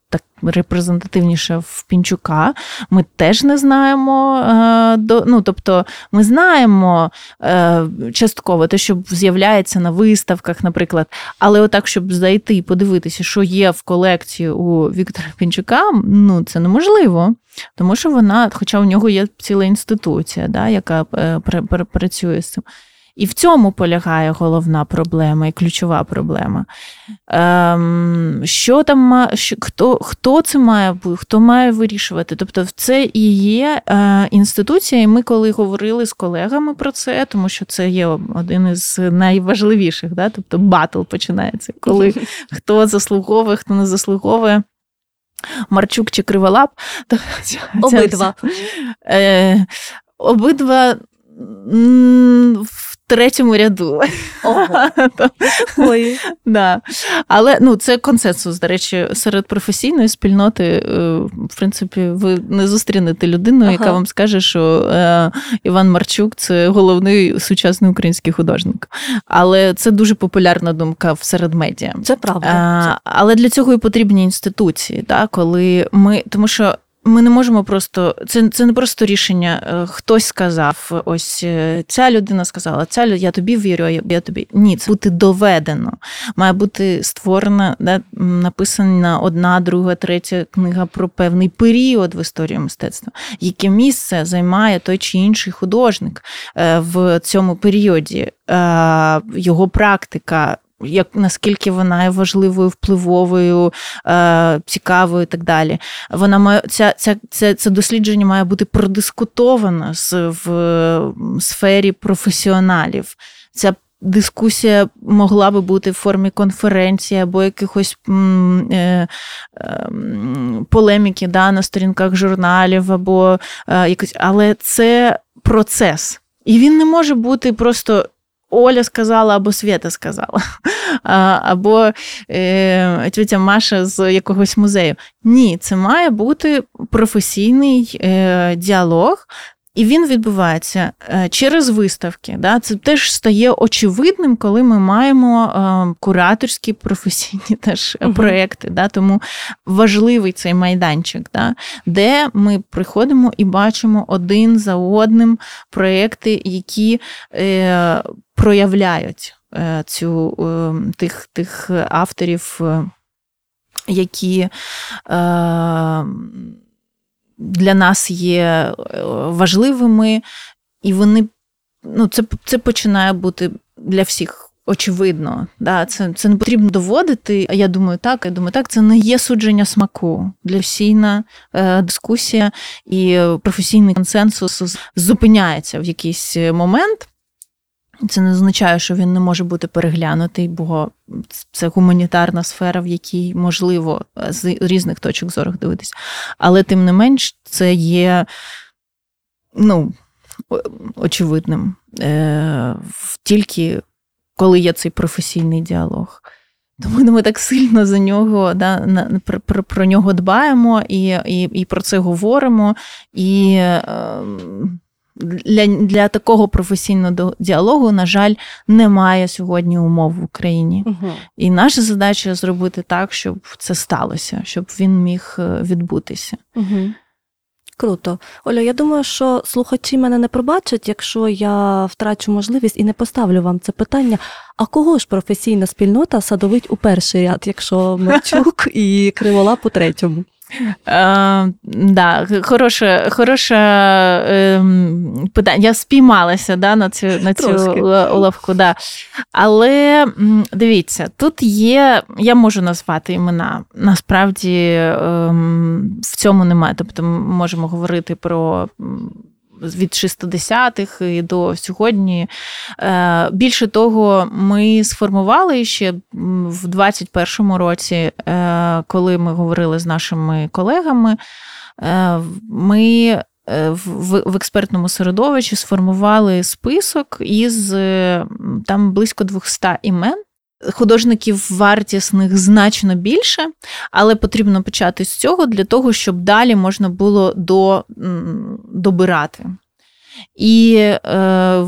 [SPEAKER 2] репрезентативніше в Пінчука. Ми теж не знаємо. Е, ну, Тобто, ми знаємо е, частково те, що з'являється на виставках, наприклад. Але отак, щоб зайти і подивитися, що є в колекції у Віктора Пінчука, ну це неможливо. Тому що вона, хоча у нього є ціла інституція, да, яка е, працює з цим. І в цьому полягає головна проблема і ключова проблема. Ем, Що там що, хто хто це має хто має вирішувати? Тобто, це і є е, інституція, і ми коли говорили з колегами про це, тому що це є один із найважливіших, да? тобто батл починається, коли (laughs) хто заслуговує, хто не заслуговує. Марчук чи Криволап.
[SPEAKER 1] Обидва.
[SPEAKER 2] Е, Обидва в третьому ряду. (laughs) Ой. Да. Але ну, це консенсус, до речі, серед професійної спільноти, е, в принципі, ви не зустрінете людину, ага. яка вам скаже, що е, Іван Марчук це головний сучасний український художник. Але це дуже популярна думка серед медіа.
[SPEAKER 1] Це правда. А,
[SPEAKER 2] але для цього і потрібні інституції, да, коли ми. Тому що ми не можемо просто це це не просто рішення. Е, хтось сказав: ось е, ця людина сказала, ця я тобі вірю, я тобі ні, це бути доведено. Має бути створена, да, написана одна, друга, третя книга про певний період в історії мистецтва, яке місце займає той чи інший художник е, в цьому періоді, його практика як наскільки вона є важливою, впливовою, е, цікавою і так далі. Вона має ця, ця, це, це дослідження має бути продискутовано в сфері професіоналів. Ця Дискусія могла би бути в формі конференції або якихось м, е, е, полеміки да, на сторінках журналів, або е, якось, але це процес. І він не може бути просто Оля сказала або Свята сказала, (laughs) або е, тетя Маша з якогось музею. Ні, це має бути професійний е, діалог, і він відбувається е, через виставки. Да? Це теж стає очевидним, коли ми маємо е, кураторські професійні (laughs) теж uh проекти. Да? Тому важливий цей майданчик, да? де ми приходимо і бачимо один за одним проекти, які е, проявляють е, цю е, тих, тих авторів, які. Е, для нас є е, важливими, і вони ну, це це починає бути для всіх. Очевидно, да, це це не потрібно доводити. А я думаю, так, я думаю, так, це не є судження смаку для всійна е, дискусія і професійний консенсус зупиняється в якийсь момент. Це не означає, що він не може бути переглянутий, бо це гуманітарна сфера, в якій можливо з різних точок зору дивитися. Але тим не менш, це є ну, очевидним. Е, Тільки коли є цей професійний діалог. Тому ми так сильно за нього да, про, про, про нього дбаємо і, і, і про це говоримо. І е, для для такого професійного діалогу, на жаль, немає сьогодні умов в Україні. Угу. І наша задача зробити так, щоб це сталося, щоб він міг е, відбутися.
[SPEAKER 1] Угу. Круто. Оля, я думаю, що слухачі мене не пробачать, якщо я втрачу можливість і не поставлю вам це питання. А кого ж професійна спільнота садовить у перший ряд, якщо Мерчук (laughs) і Криволап у третьому?
[SPEAKER 2] Е, да, Хороше хороше е, питання. Я спіймалася да, на цю на цю уловку. Да. Але дивіться, тут є, я можу назвати імена. Насправді е, в цьому немає. Тобто ми можемо говорити про від 60-х і до сьогодні. Е, більше того, ми сформували ще в 21-му році, е, коли ми говорили з нашими колегами, ми в експертному середовищі сформували список із там близько 200 імен. Художників вартісних значно більше, але потрібно почати з цього для того, щоб далі можна було до, добирати. І е,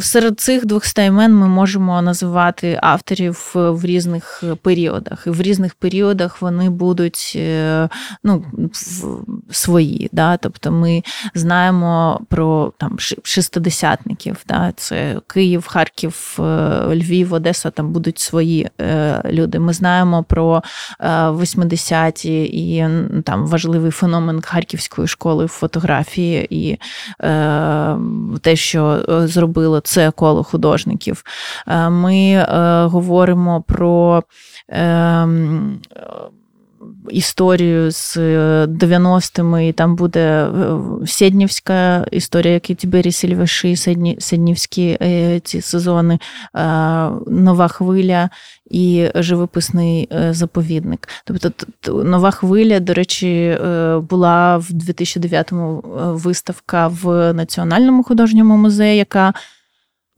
[SPEAKER 2] серед цих двох імен ми можемо називати авторів в різних періодах. І в різних періодах вони будуть е, ну, свої. Да? Тобто ми знаємо про там шестидесятників. Да? Це Київ, Харків, е, Львів, Одеса, там будуть свої е, люди. Ми знаємо про 80-ті е, і там важливий феномен Харківської школи фотографії. і те, що е, зробило це коло художників. Е, ми е, говоримо про. Історію з 90-ми, і там буде Сєднівська історія, які Тібері Сільвеші, Сєднівські ці сезони, Нова хвиля і живописний заповідник. Тобто нова хвиля, до речі, була в 2009-му виставка в Національному художньому музеї, яка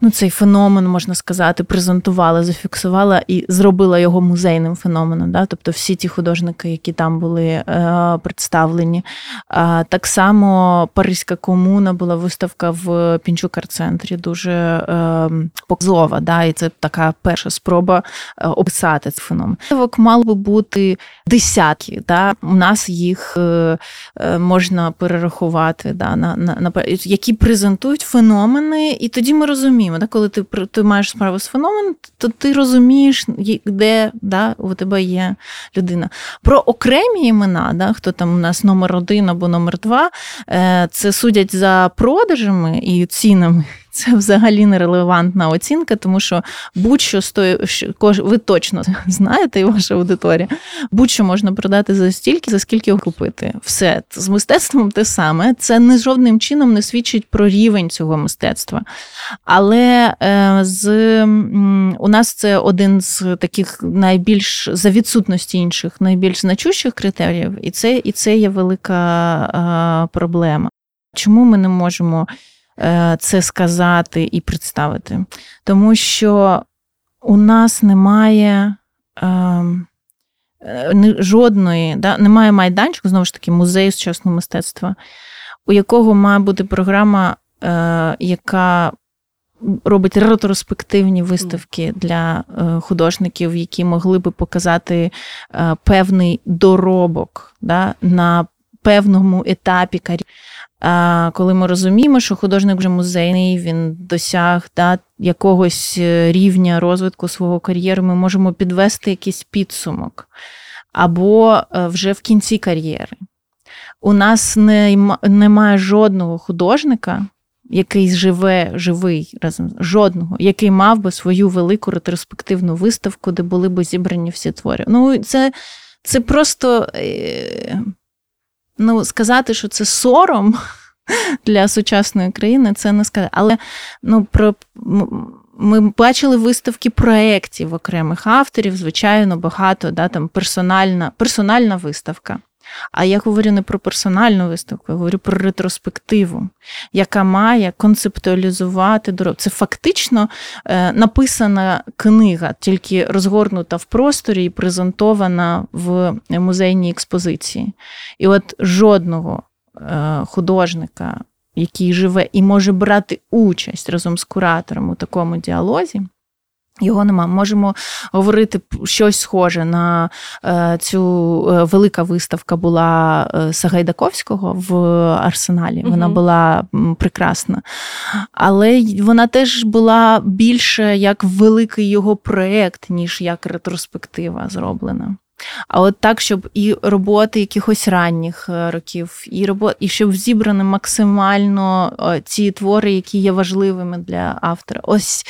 [SPEAKER 2] ну, цей феномен, можна сказати, презентувала, зафіксувала і зробила його музейним феноменом. Да? Тобто всі ті художники, які там були е, представлені. А, Так само Паризька комуна була виставка в Пінчукар-центрі, дуже е, показова. Да? І це така перша спроба е, описати цей феномен. Виставок мало би бути десятки. Да? У нас їх е, е, можна перерахувати, да? на, на, на, які презентують феномени, і тоді ми розуміємо розуміємо. Да? Коли ти ти маєш справу з феноменом, то ти розумієш, де да, у тебе є людина. Про окремі імена, да, хто там у нас номер один або номер два, е, це судять за продажами і цінами це взагалі нерелевантна оцінка, тому що будь-що стоїть, ви точно знаєте, і ваша аудиторія, будь-що можна продати за стільки, за скільки купити. Все з мистецтвом те саме. Це не жодним чином не свідчить про рівень цього мистецтва. Але е, з у нас це один з таких найбільш за відсутності інших, найбільш значущих критеріїв, і це, і це є велика е, проблема. Чому ми не можемо це сказати і представити. Тому що у нас немає ем, е, жодної, да, немає майданчику, знову ж таки, музею сучасного мистецтва, у якого має бути програма, е, яка робить ретроспективні виставки для художників, які могли би показати певний доробок да, на певному етапі кар'єри. Коли ми розуміємо, що художник вже музейний, він досяг да, якогось е, рівня розвитку свого кар'єри, ми можемо підвести якийсь підсумок або е, вже в кінці кар'єри. У нас не, немає жодного художника, який живе живий разом, жодного, який мав би свою велику ретроспективну виставку, де були б зібрані всі твори. Ну, це, це просто. Ну, сказати, що це сором (laughs) для сучасної країни, це не сказати. Але ну, про. Ми бачили виставки проєктів окремих авторів, звичайно, багато, да, там персональна персональна виставка. А я говорю не про персональну виставку, я говорю про ретроспективу, яка має концептуалізувати дорогу. Це фактично е, написана книга, тільки розгорнута в просторі і презентована в музейній експозиції. І от жодного е, художника, який живе і може брати участь разом з куратором у такому діалозі. Його нема. Можемо говорити щось схоже на е, цю е, велика виставка була е, Сагайдаковського в Арсеналі. Вона угу. була прекрасна. Але вона теж була більше як великий його проєкт, ніж як ретроспектива зроблена. А от так, щоб і роботи якихось ранніх е, років, і робот, і щоб зібрані максимально ці твори, які є важливими для автора. Ось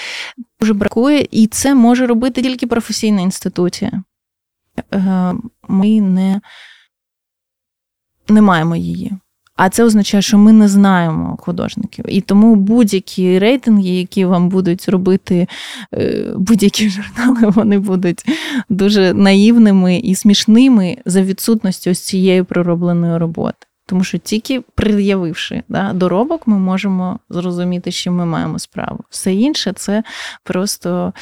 [SPEAKER 2] дуже бракує, і це може робити тільки професійна інституція. Е, ми не, не маємо її. А це означає, що ми не знаємо художників. І тому будь-які рейтинги, які вам будуть робити е, будь-які журнали, (laughs) вони будуть дуже наївними і смішними за відсутністю ось цієї проробленої роботи. Тому що тільки пред'явивши да, доробок, ми можемо зрозуміти, що ми маємо справу. Все інше це просто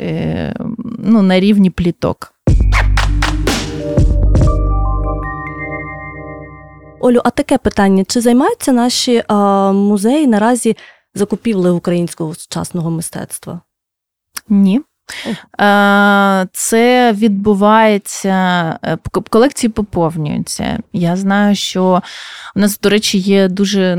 [SPEAKER 2] е, ну, на рівні пліток.
[SPEAKER 1] Олю, а таке питання: чи займаються наші а, музеї наразі закупівлею українського сучасного мистецтва?
[SPEAKER 2] Ні. Це відбувається, е, колекції поповнюються. Я знаю, що у нас, до речі, є дуже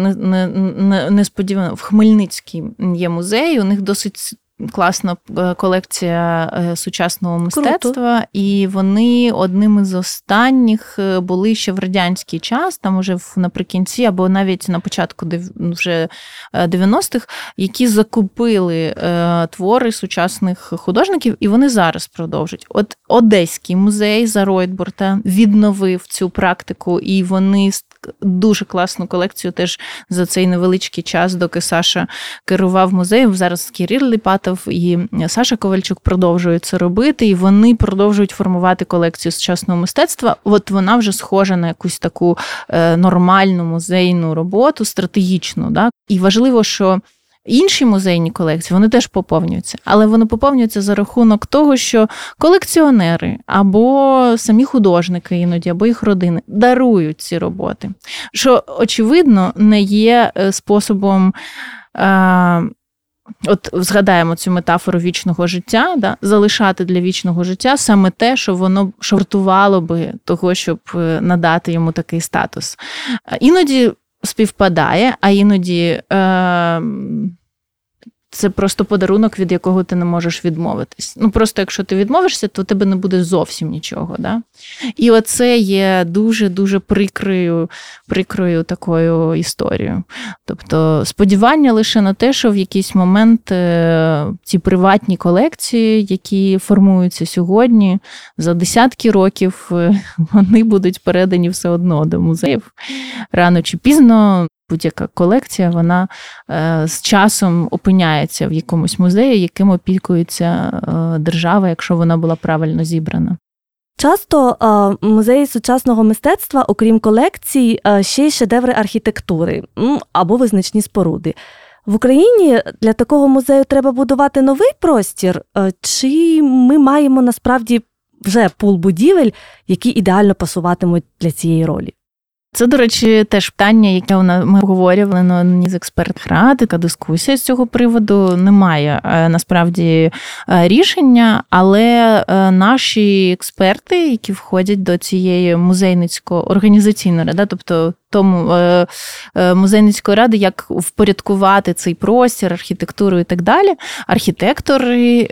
[SPEAKER 2] несподівано в Хмельницькій є музей. У них досить класна е, колекція е, сучасного мистецтва, Круто. і вони одним із останніх е, були ще в радянський час, там уже наприкінці, або навіть на початку вже 90-х, які закупили твори сучасних художників, і вони зараз продовжують. От Одеський музей за Ройтбурта відновив цю практику, і вони дуже класну колекцію теж за цей невеличкий час, доки Саша керував музеєм. Зараз Кірір Ліпатов і Саша Ковальчук продовжують це робити, і вони продовжують формувати колекцію сучасного мистецтва. От вона вже схожа на якусь таку е, нормальну музейну роботу, стратегічну. Да? І важливо, що. Інші музейні колекції вони теж поповнюються, але вони поповнюються за рахунок того, що колекціонери або самі художники іноді, або їх родини дарують ці роботи. Що, очевидно, не є е, способом. Е, От згадаємо цю метафору вічного життя, да, залишати для вічного життя саме те, що воно шортувало би того, щоб е, надати йому такий статус. Іноді співпадає, а іноді. Е, це просто подарунок, від якого ти не можеш відмовитись. Ну просто якщо ти відмовишся, то тебе не буде зовсім нічого. Да? І оце є дуже-дуже прикрою, прикрою такою історією. Тобто сподівання лише на те, що в якийсь момент е, ці приватні колекції, які формуються сьогодні, за десятки років е, (laughs) вони будуть передані все одно до музеїв рано чи пізно будь-яка колекція, вона е, з часом опиняється в якомусь музеї, яким опікується е, держава, якщо вона була правильно зібрана.
[SPEAKER 1] Часто е, музеї сучасного мистецтва, окрім колекцій, ще й шедеври архітектури або визначні споруди. В Україні для такого музею треба будувати новий простір, чи ми маємо насправді вже пул будівель, які ідеально пасуватимуть для цієї ролі?
[SPEAKER 2] Це, до речі, теж питання, яке ми обговорювали на одній з експертних рад, така дискусія з цього приводу. Немає е, насправді е, рішення, але е, наші експерти, які входять до цієї музейницько-організаційної ради, тобто тому музейницької ради, як впорядкувати цей простір, архітектуру і так далі. Архітектори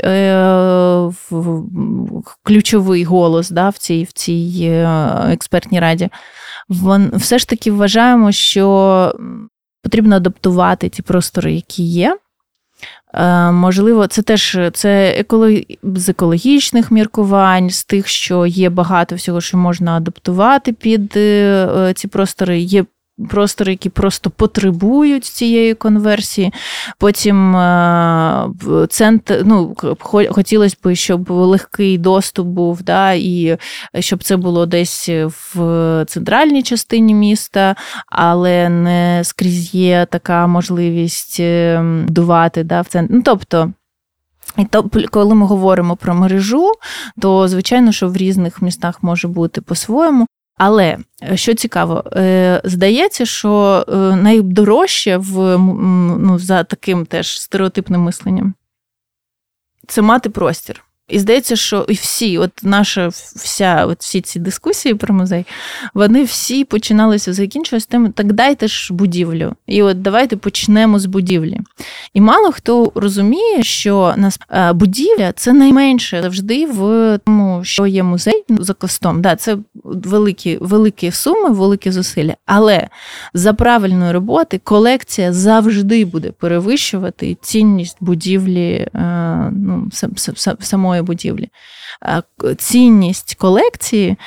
[SPEAKER 2] ключовий голос да, в цій в цій експертній раді все ж таки вважаємо, що потрібно адаптувати ті простори, які є. Е, можливо, це теж це екологі... з екологічних міркувань, з тих, що є багато всього, що можна адаптувати під е, ці простори. Є простори, які просто потребують цієї конверсії. Потім е, центр, ну, хотілося б, щоб легкий доступ був, да, і щоб це було десь в центральній частині міста, але не скрізь є така можливість е, будувати да, в центр. Ну, тобто. І то, коли ми говоримо про мережу, то звичайно, що в різних містах може бути по-своєму. Але е, що цікаво, е, здається, що е, найдорожче в ну, за таким теж стереотипним мисленням це мати простір. І здається, що і всі, от наша вся, от всі ці дискусії про музей, вони всі починалися закінчуватися тим, так дайте ж будівлю. І от давайте почнемо з будівлі. І мало хто розуміє, що нас е, будівля це найменше завжди в тому, що є музей за костом. Да, Це великі великі суми, великі зусилля. Але за правильної роботи колекція завжди буде перевищувати цінність будівлі е, ну, самої самої будівлі. Цінність колекції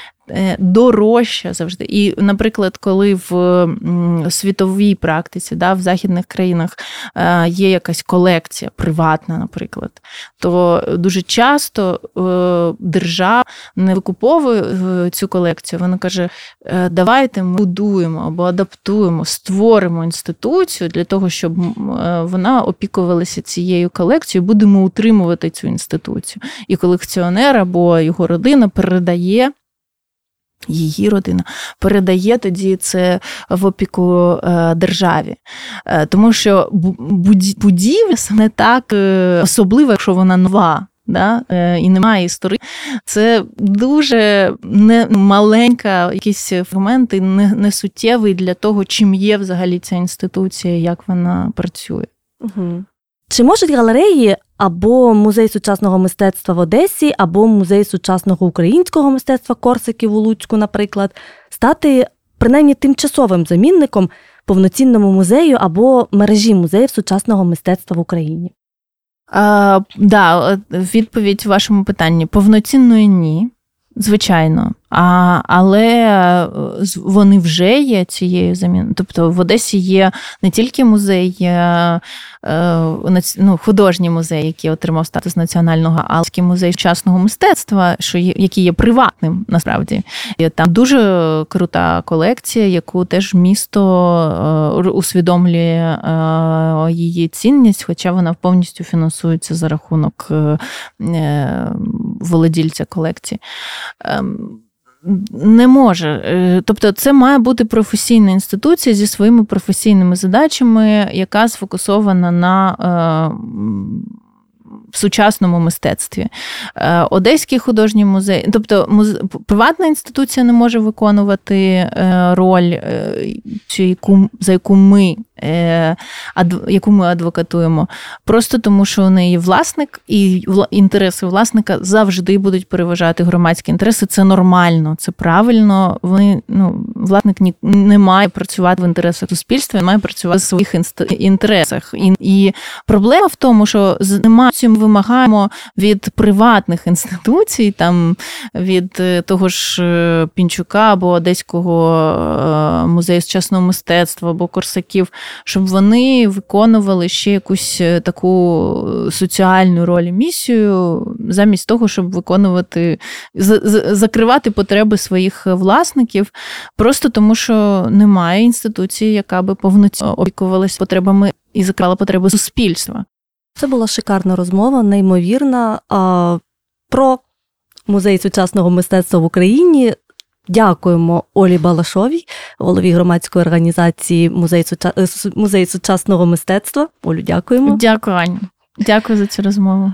[SPEAKER 2] дорожча завжди. І, наприклад, коли в світовій практиці, да, в західних країнах е, є якась колекція приватна, наприклад, то дуже часто держава не викуповує цю колекцію. Вона каже: давайте ми будуємо або адаптуємо, створимо інституцію для того, щоб вона опікувалася цією колекцією, будемо утримувати цю інституцію. І колекціонер або його родина передає. Її родина передає тоді це в опіку е, державі, е, тому що будівля не так е, особлива, якщо вона нова. Да, І немає історії. Це дуже не маленька якісь фрагменти, не, не суттєвий для того, чим є взагалі ця інституція, як вона працює.
[SPEAKER 1] Угу. Чи можуть галереї або музей сучасного мистецтва в Одесі, або музей сучасного українського мистецтва Корсиків у Луцьку, наприклад, стати принаймні тимчасовим замінником повноцінному музею або мережі музеїв сучасного мистецтва в Україні?
[SPEAKER 2] А, Да, відповідь вашому питанні повноцінної ні. Звичайно, а, але е, вони вже є цією заміною. Тобто в Одесі є не тільки музей, е, ну, художній музей, який отримав статус національного, а музей сучасного мистецтва, що є, який є приватним насправді. І Там дуже крута колекція, яку теж місто е, усвідомлює її цінність, хоча вона повністю фінансується за рахунок володільця колекції. Ем, не може. Е, тобто, це має бути професійна інституція зі своїми професійними задачами, яка сфокусована на е, в сучасному мистецтві. Е, Одеський художній музей, тобто музе... приватна інституція не може виконувати роль, за яку ми яку ми адвокатуємо, просто тому, що у неї власник і інтереси власника завжди будуть переважати громадські інтереси. Це нормально, це правильно. Вони ну, власник не має працювати в інтересах суспільства, він має працювати в своїх інтересах. І і проблема в тому, що немає ми вимагаємо від приватних інституцій, там від е, того ж е, Пінчука або Одеського е, музею сучасного мистецтва або Корсаків щоб вони виконували ще якусь таку соціальну роль і місію, замість того, щоб виконувати, закривати потреби своїх власників, просто тому що немає інституції, яка би повноцінно опікувалася потребами і закривала потреби суспільства.
[SPEAKER 1] Це була шикарна розмова, неймовірна. Про музей сучасного мистецтва в Україні Дякуємо Олі Балашовій, голові громадської організації Музей суча... Музей сучасного мистецтва. Олю, дякуємо.
[SPEAKER 2] Дякую, Аня. Дякую за цю розмову.